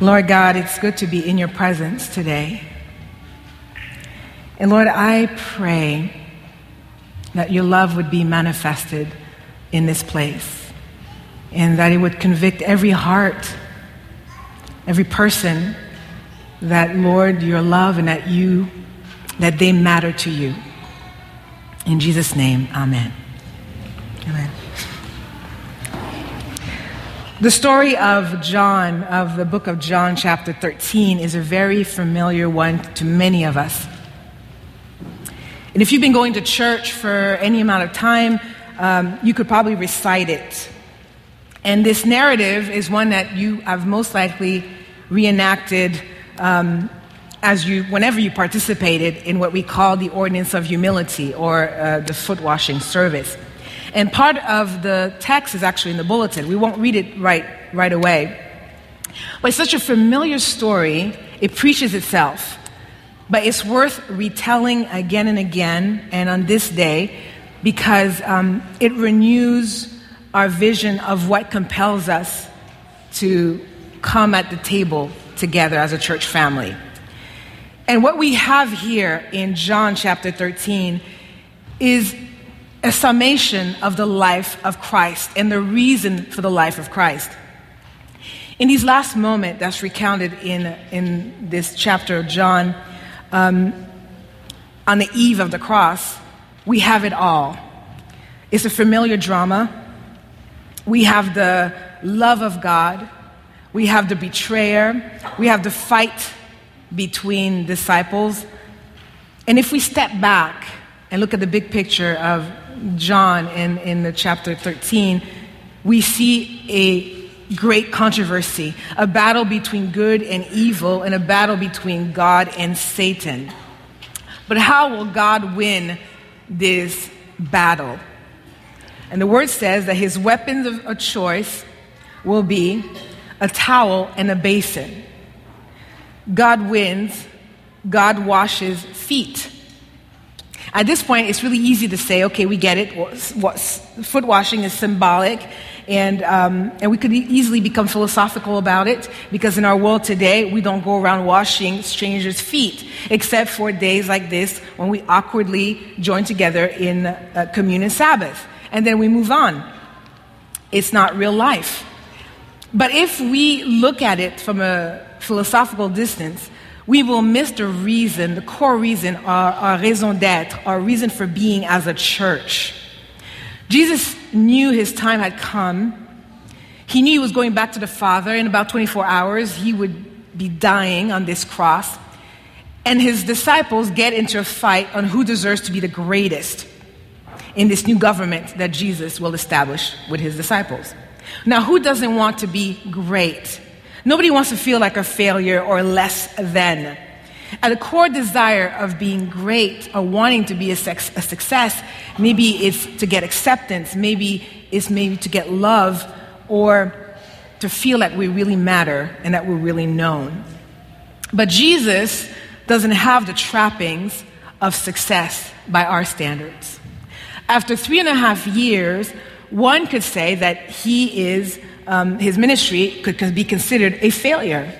Lord God, it's good to be in your presence today. And Lord, I pray that your love would be manifested in this place and that it would convict every heart, every person that, Lord, your love and that you, that they matter to you. In Jesus' name, amen. Amen. The story of John, of the book of John, chapter 13, is a very familiar one to many of us. And if you've been going to church for any amount of time, um, you could probably recite it. And this narrative is one that you have most likely reenacted um, as you, whenever you participated in what we call the ordinance of humility or uh, the foot washing service. And part of the text is actually in the bulletin. We won't read it right, right away. But it's such a familiar story, it preaches itself. But it's worth retelling again and again, and on this day, because um, it renews our vision of what compels us to come at the table together as a church family. And what we have here in John chapter 13 is a summation of the life of Christ and the reason for the life of Christ. In these last moments that's recounted in, in this chapter of John, um, on the eve of the cross, we have it all. It's a familiar drama. We have the love of God. We have the betrayer. We have the fight between disciples. And if we step back and look at the big picture of John in, in the chapter 13, we see a great controversy, a battle between good and evil, and a battle between God and Satan. But how will God win this battle? And the word says that his weapons of, of choice will be a towel and a basin. God wins, God washes feet. At this point, it's really easy to say, okay, we get it. Foot washing is symbolic, and, um, and we could easily become philosophical about it because in our world today, we don't go around washing strangers' feet, except for days like this when we awkwardly join together in uh, communion Sabbath. And then we move on. It's not real life. But if we look at it from a philosophical distance, we will miss the reason, the core reason, our, our raison d'etre, our reason for being as a church. Jesus knew his time had come. He knew he was going back to the Father. In about 24 hours, he would be dying on this cross. And his disciples get into a fight on who deserves to be the greatest in this new government that Jesus will establish with his disciples. Now, who doesn't want to be great? Nobody wants to feel like a failure or less than. At the core desire of being great or wanting to be a, sex, a success, maybe it's to get acceptance, maybe it's maybe to get love, or to feel like we really matter and that we're really known. But Jesus doesn't have the trappings of success by our standards. After three and a half years, one could say that he is, um, his ministry could be considered a failure.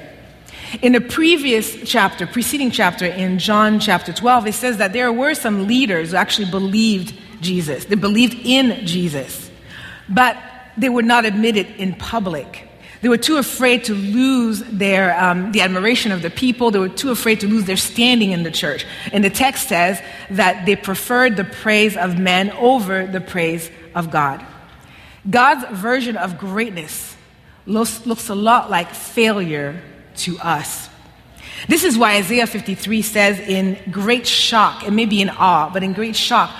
In the previous chapter, preceding chapter, in John chapter 12, it says that there were some leaders who actually believed Jesus. They believed in Jesus, but they would not admit it in public. They were too afraid to lose their, um, the admiration of the people. They were too afraid to lose their standing in the church. And the text says that they preferred the praise of men over the praise of God. God's version of greatness looks, looks a lot like failure to us. This is why Isaiah 53 says, in great shock, it may be in awe, but in great shock,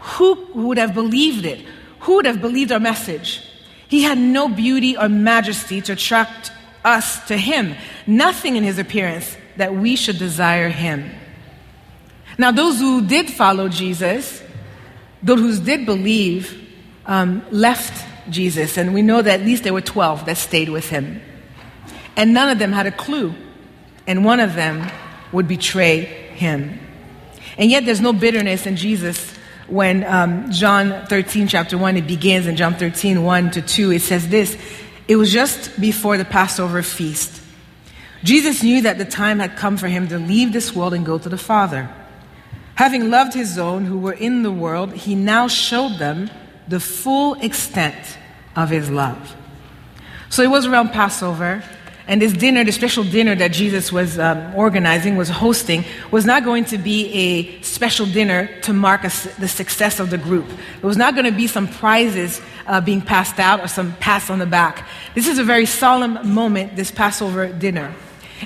who would have believed it? Who would have believed our message? He had no beauty or majesty to attract us to him, nothing in his appearance that we should desire him. Now, those who did follow Jesus, those who did believe, um, left Jesus, and we know that at least there were 12 that stayed with him. And none of them had a clue, and one of them would betray him. And yet, there's no bitterness in Jesus when um, John 13, chapter 1, it begins in John 13, 1 to 2. It says this It was just before the Passover feast Jesus knew that the time had come for him to leave this world and go to the Father. Having loved his own who were in the world, he now showed them the full extent of his love. So it was around Passover, and this dinner, the special dinner that Jesus was um, organizing, was hosting, was not going to be a special dinner to mark a, the success of the group. It was not going to be some prizes uh, being passed out or some pats on the back. This is a very solemn moment, this Passover dinner.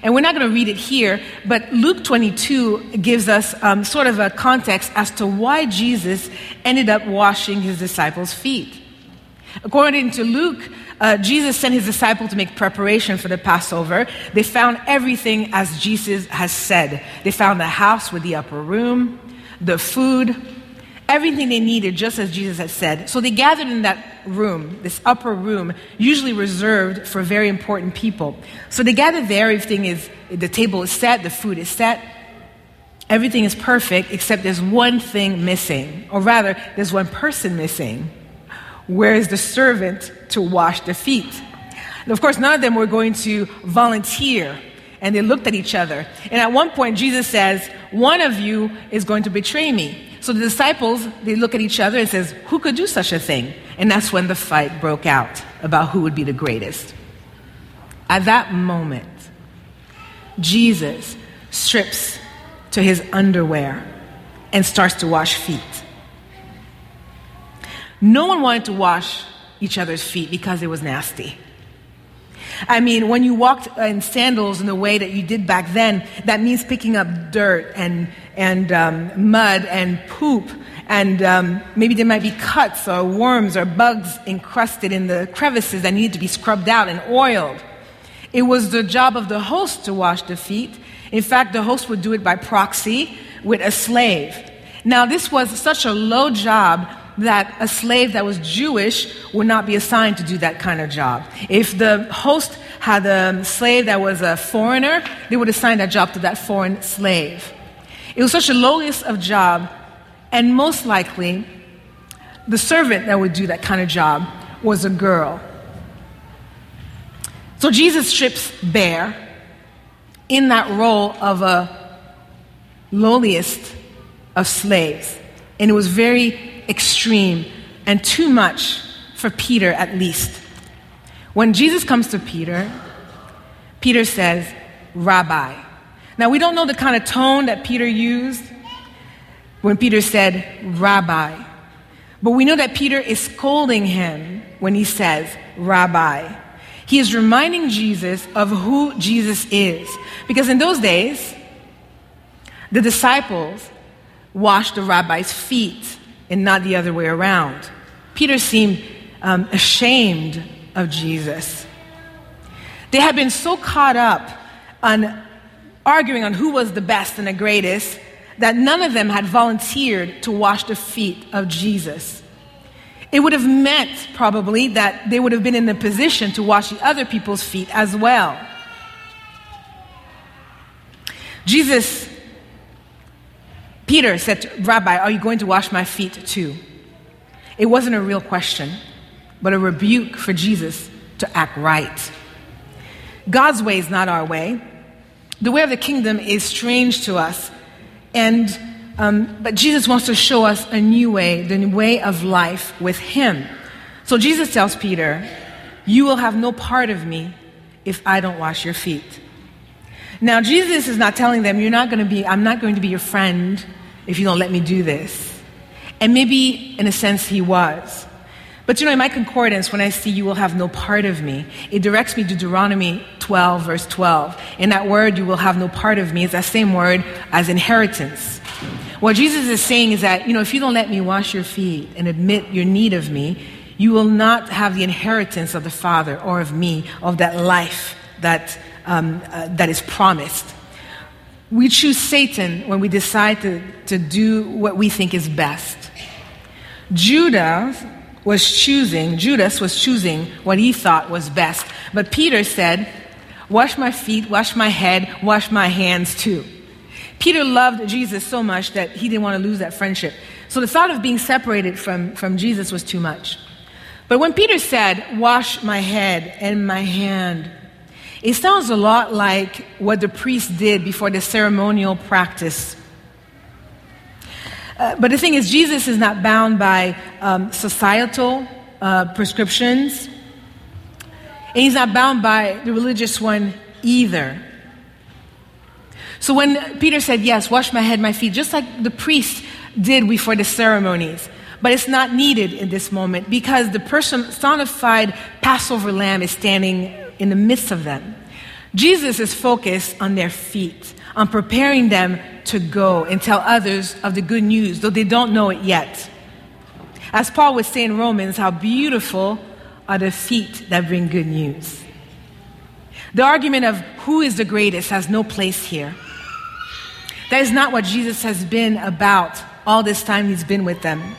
And we're not going to read it here, but Luke 22 gives us um, sort of a context as to why Jesus ended up washing his disciples' feet. According to Luke, uh, Jesus sent his disciples to make preparation for the Passover. They found everything as Jesus has said. They found the house with the upper room, the food, everything they needed, just as Jesus had said. So they gathered in that room, this upper room, usually reserved for very important people. So they gathered there, everything is, the table is set, the food is set. Everything is perfect, except there's one thing missing, or rather, there's one person missing. Where is the servant to wash the feet? And of course, none of them were going to volunteer. And they looked at each other. And at one point, Jesus says, One of you is going to betray me. So the disciples, they look at each other and says, Who could do such a thing? And that's when the fight broke out about who would be the greatest. At that moment, Jesus strips to his underwear and starts to wash feet. No one wanted to wash each other's feet because it was nasty. I mean, when you walked in sandals in the way that you did back then, that means picking up dirt and, and um, mud and poop. And um, maybe there might be cuts or worms or bugs encrusted in the crevices that needed to be scrubbed out and oiled. It was the job of the host to wash the feet. In fact, the host would do it by proxy with a slave. Now, this was such a low job that a slave that was Jewish would not be assigned to do that kind of job. If the host had a slave that was a foreigner, they would assign that job to that foreign slave. It was such a low list of job, and most likely, the servant that would do that kind of job was a girl. So Jesus strips bare in that role of a lowliest of slaves. And it was very extreme and too much for Peter, at least. When Jesus comes to Peter, Peter says, Rabbi. Now, we don't know the kind of tone that Peter used when Peter said, Rabbi. But we know that Peter is scolding him when he says, Rabbi. He is reminding Jesus of who Jesus is. Because in those days, the disciples washed the rabbi's feet and not the other way around. Peter seemed um, ashamed of Jesus. They had been so caught up on arguing on who was the best and the greatest that none of them had volunteered to wash the feet of Jesus. It would have meant probably that they would have been in a position to wash the other people's feet as well. Jesus Peter said, Rabbi, are you going to wash my feet too? It wasn't a real question, but a rebuke for Jesus to act right. God's way is not our way. The way of the kingdom is strange to us. And, um, but Jesus wants to show us a new way, the way of life with Him. So Jesus tells Peter, You will have no part of me if I don't wash your feet. Now, Jesus is not telling them, You're not going to be, I'm not going to be your friend if you don't let me do this. And maybe, in a sense, he was. But you know, in my concordance, when I see you will have no part of me, it directs me to Deuteronomy 12, verse 12. In that word, you will have no part of me, It's that same word as inheritance. What Jesus is saying is that, you know, if you don't let me wash your feet and admit your need of me, you will not have the inheritance of the Father or of me, of that life that, um, uh, that is promised. We choose Satan when we decide to, to do what we think is best. Judah was choosing, Judas was choosing what he thought was best. But Peter said, Wash my feet, wash my head, wash my hands too. Peter loved Jesus so much that he didn't want to lose that friendship. So the thought of being separated from, from Jesus was too much. But when Peter said, Wash my head and my hand, It sounds a lot like what the priest did before the ceremonial practice. Uh, but the thing is, Jesus is not bound by um, societal uh, prescriptions, and he's not bound by the religious one either. So when Peter said, Yes, wash my head, my feet, just like the priest did before the ceremonies, but it's not needed in this moment because the personified Passover lamb is standing in the midst of them. Jesus is focused on their feet, on preparing them to go and tell others of the good news, though they don't know it yet. As Paul would say in Romans, how beautiful are the feet that bring good news. The argument of who is the greatest has no place here. That is not what Jesus has been about all this time he's been with them.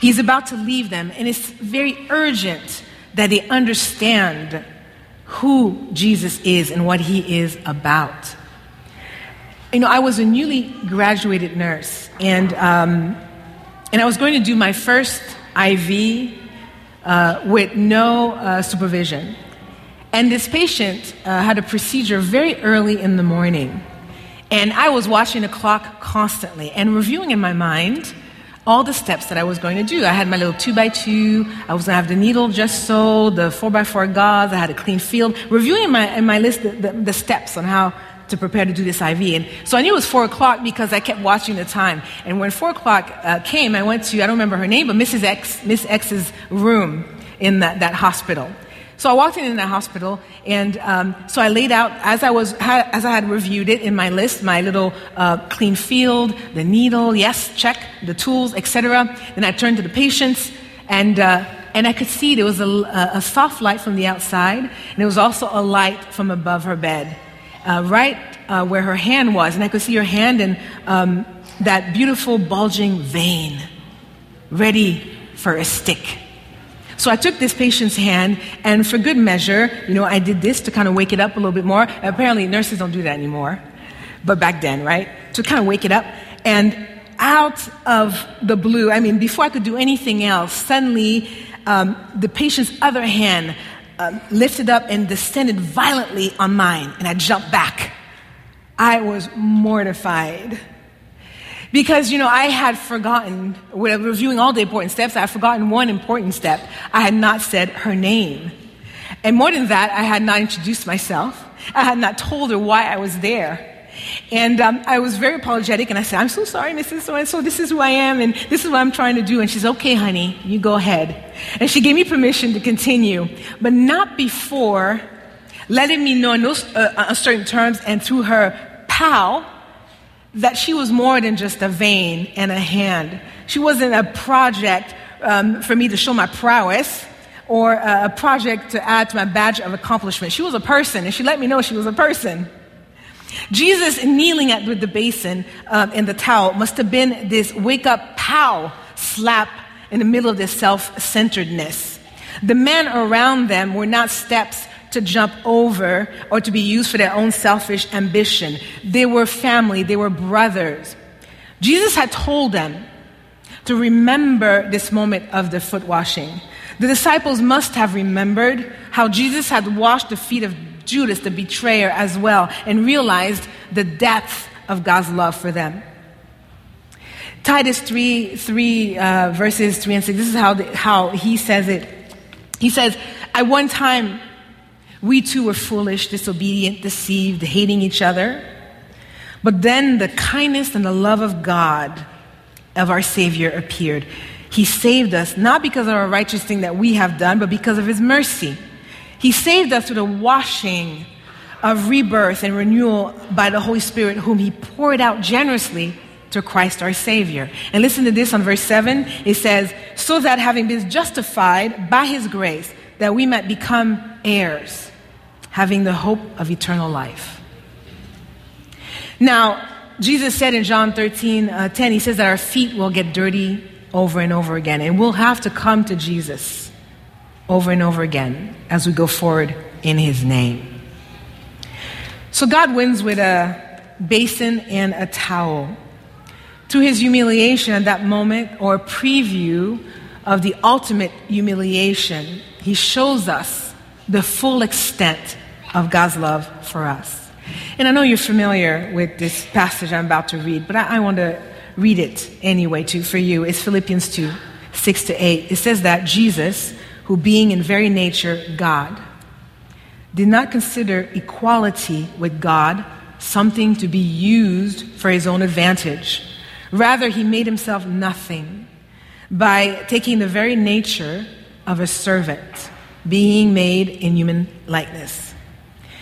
He's about to leave them, and it's very urgent that they understand who Jesus is and what he is about. You know, I was a newly graduated nurse, and, um, and I was going to do my first IV uh, with no uh, supervision. And this patient uh, had a procedure very early in the morning. And I was watching the clock constantly and reviewing in my mind all the steps that I was going to do. I had my little two by two. I was going to have the needle just so, the four by four gauze. I had a clean field. Reviewing in my, in my list the, the, the steps on how to prepare to do this IV. And so I knew it was four o'clock because I kept watching the time. And when four o'clock uh, came, I went to, I don't remember her name, but Mrs. X, Miss X's room in that, that hospital. So I walked in, in that hospital, and um, so I laid out as I was as I had reviewed it in my list, my little uh, clean field, the needle, yes, check, the tools, etc. Then I turned to the patients, and uh, and I could see there was a, a, soft light from the outside, and there was also a light from above her bed, uh, right uh, where her hand was, and I could see her hand and um, that beautiful bulging vein, ready for a stick. So I took this patient's hand, and for good measure, you know, I did this to kind of wake it up a little bit more. Apparently, nurses don't do that anymore, but back then, right? To kind of wake it up. And out of the blue, I mean, before I could do anything else, suddenly um, the patient's other hand um, lifted up and descended violently on mine, and I jumped back. I was mortified. Because, you know, I had forgotten, when reviewing all the important steps, I had forgotten one important step. I had not said her name. And more than that, I had not introduced myself. I had not told her why I was there. And um, I was very apologetic, and I said, I'm so sorry, Mrs. So and so, this is who I am, and this is what I'm trying to do. And she's, okay, honey, you go ahead. And she gave me permission to continue, but not before letting me know in those uh, certain terms and through her pal that she was more than just a vein and a hand. She wasn't a project um, for me to show my prowess or a project to add to my badge of accomplishment. She was a person, and she let me know she was a person. Jesus kneeling at the basin um, and the towel must have been this wake up pow slap in the middle of this self centeredness. The men around them were not steps to jump over or to be used for their own selfish ambition. They were family, they were brothers. Jesus had told them to remember this moment of the foot washing. The disciples must have remembered how Jesus had washed the feet of Judas, the betrayer, as well, and realized the depth of God's love for them. Titus 3, 3 uh, verses 3 and 6, this is how, the, how he says it. He says, At one time, we too were foolish, disobedient, deceived, hating each other. But then the kindness and the love of God, of our Savior, appeared. He saved us not because of our righteous thing that we have done, but because of His mercy. He saved us through the washing of rebirth and renewal by the Holy Spirit, whom He poured out generously to Christ our Savior. And listen to this on verse 7. It says, So that having been justified by His grace, that we might become heirs having the hope of eternal life. Now, Jesus said in John 13 uh, 10, He says that our feet will get dirty over and over again, and we'll have to come to Jesus over and over again as we go forward in His name. So God wins with a basin and a towel. Through His humiliation at that moment, or preview of the ultimate humiliation, He shows us the full extent of God's love for us. And I know you're familiar with this passage I'm about to read, but I, I want to read it anyway too for you. It's Philippians 2 6 to 8. It says that Jesus, who being in very nature God, did not consider equality with God something to be used for his own advantage. Rather, he made himself nothing by taking the very nature of a servant, being made in human likeness.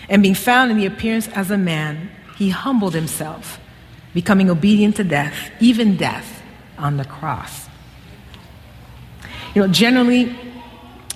And being found in the appearance as a man, he humbled himself, becoming obedient to death, even death on the cross. You know, generally,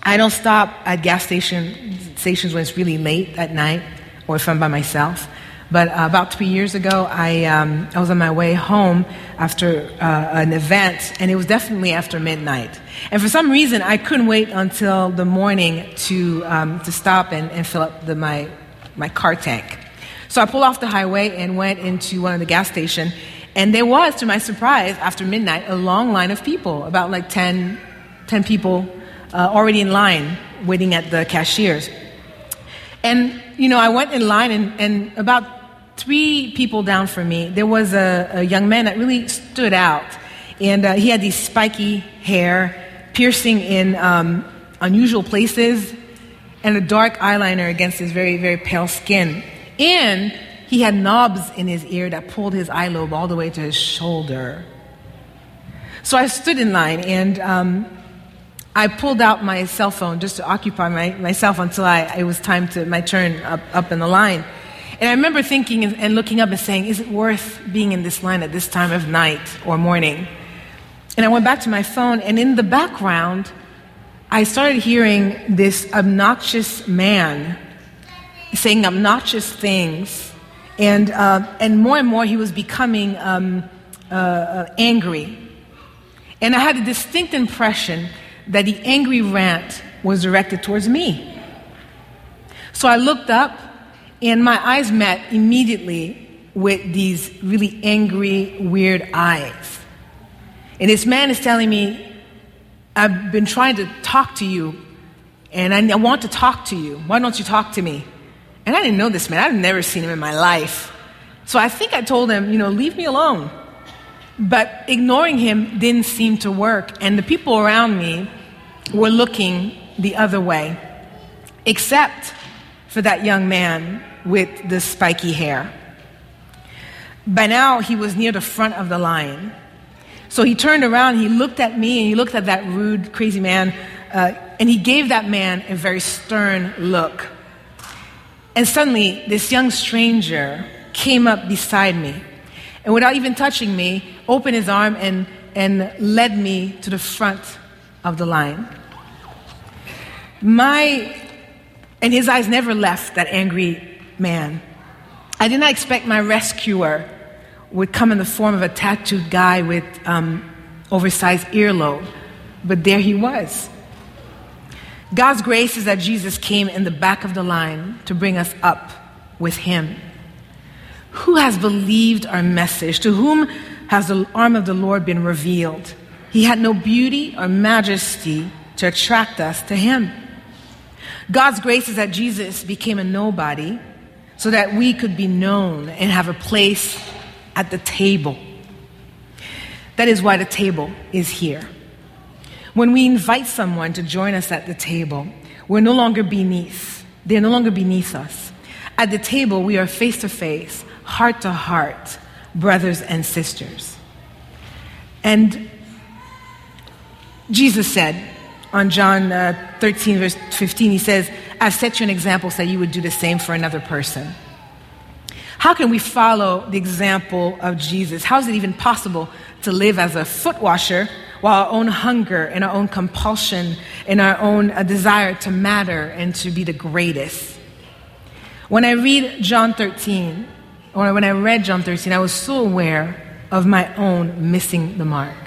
I don't stop at gas station, stations when it's really late at night or if I'm by myself. But uh, about three years ago, I, um, I was on my way home after uh, an event, and it was definitely after midnight. And for some reason, I couldn't wait until the morning to, um, to stop and, and fill up the, my, my car tank. So I pulled off the highway and went into one of the gas stations, and there was, to my surprise, after midnight, a long line of people, about like 10, 10 people uh, already in line waiting at the cashiers. And, you know, I went in line, and, and about three people down from me, there was a, a young man that really stood out. And uh, he had these spiky hair, piercing in um, unusual places, and a dark eyeliner against his very, very pale skin. And he had knobs in his ear that pulled his eye lobe all the way to his shoulder. So I stood in line and um, I pulled out my cell phone just to occupy my, myself until I, it was time to my turn up, up in the line. And I remember thinking and looking up and saying, is it worth being in this line at this time of night or morning? And I went back to my phone, and in the background, I started hearing this obnoxious man saying obnoxious things. And, uh, and more and more, he was becoming um, uh, uh, angry. And I had a distinct impression that the angry rant was directed towards me. So I looked up and my eyes met immediately with these really angry, weird eyes. And this man is telling me, I've been trying to talk to you, and I, want to talk to you. Why don't you talk to me? And I didn't know this man, I've never seen him in my life. So I think I told him, you know, leave me alone. But ignoring him didn't seem to work, and the people around me were looking the other way, except for that young man with the spiky hair. By now, he was near the front of the line. So he turned around, he looked at me, and he looked at that rude, crazy man, uh, and he gave that man a very stern look. And suddenly, this young stranger came up beside me, and without even touching me, opened his arm and, and led me to the front of the line. My and his eyes never left that angry man. I did not expect my rescuer would come in the form of a tattooed guy with um, oversized earlobe, but there he was. God's grace is that Jesus came in the back of the line to bring us up with him. Who has believed our message? To whom has the arm of the Lord been revealed? He had no beauty or majesty to attract us to him. God's grace is that Jesus became a nobody so that we could be known and have a place at the table. That is why the table is here. When we invite someone to join us at the table, we're no longer beneath. They're no longer beneath us. At the table, we are face to face, heart to heart, brothers and sisters. And Jesus said, on John uh, 13, verse 15, he says, I've set you an example so you would do the same for another person. How can we follow the example of Jesus? How is it even possible to live as a foot washer while our own hunger and our own compulsion and our own uh, desire to matter and to be the greatest? When I read John 13, or when I read John 13, I was so aware of my own missing the mark.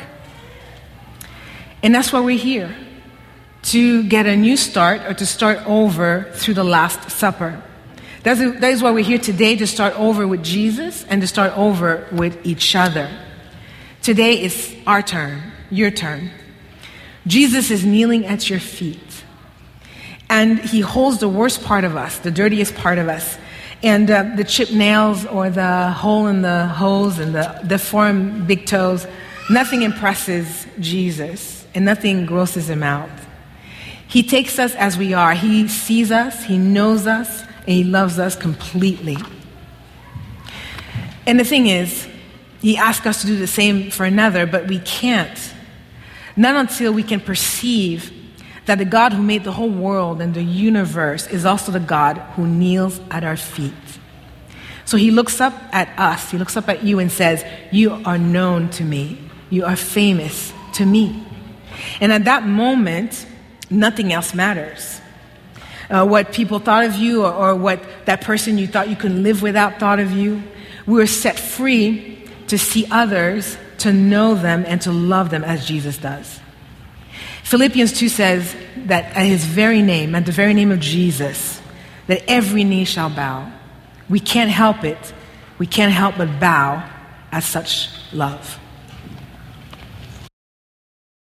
And that's why we're here to get a new start or to start over through the Last Supper. That's, that is why we're here today to start over with Jesus and to start over with each other. Today is our turn, your turn. Jesus is kneeling at your feet. And he holds the worst part of us, the dirtiest part of us. And uh, the chipped nails or the hole in the hose and the deformed big toes, nothing impresses Jesus and nothing grosses him out. He takes us as we are. He sees us, he knows us, and he loves us completely. And the thing is, he asks us to do the same for another, but we can't. Not until we can perceive that the God who made the whole world and the universe is also the God who kneels at our feet. So he looks up at us, he looks up at you and says, You are known to me, you are famous to me. And at that moment, nothing else matters. Uh, what people thought of you or, or what that person you thought you could live without thought of you, we were set free to see others, to know them, and to love them as Jesus does. Philippians 2 says that at his very name, at the very name of Jesus, that every knee shall bow. We can't help it. We can't help but bow at such love.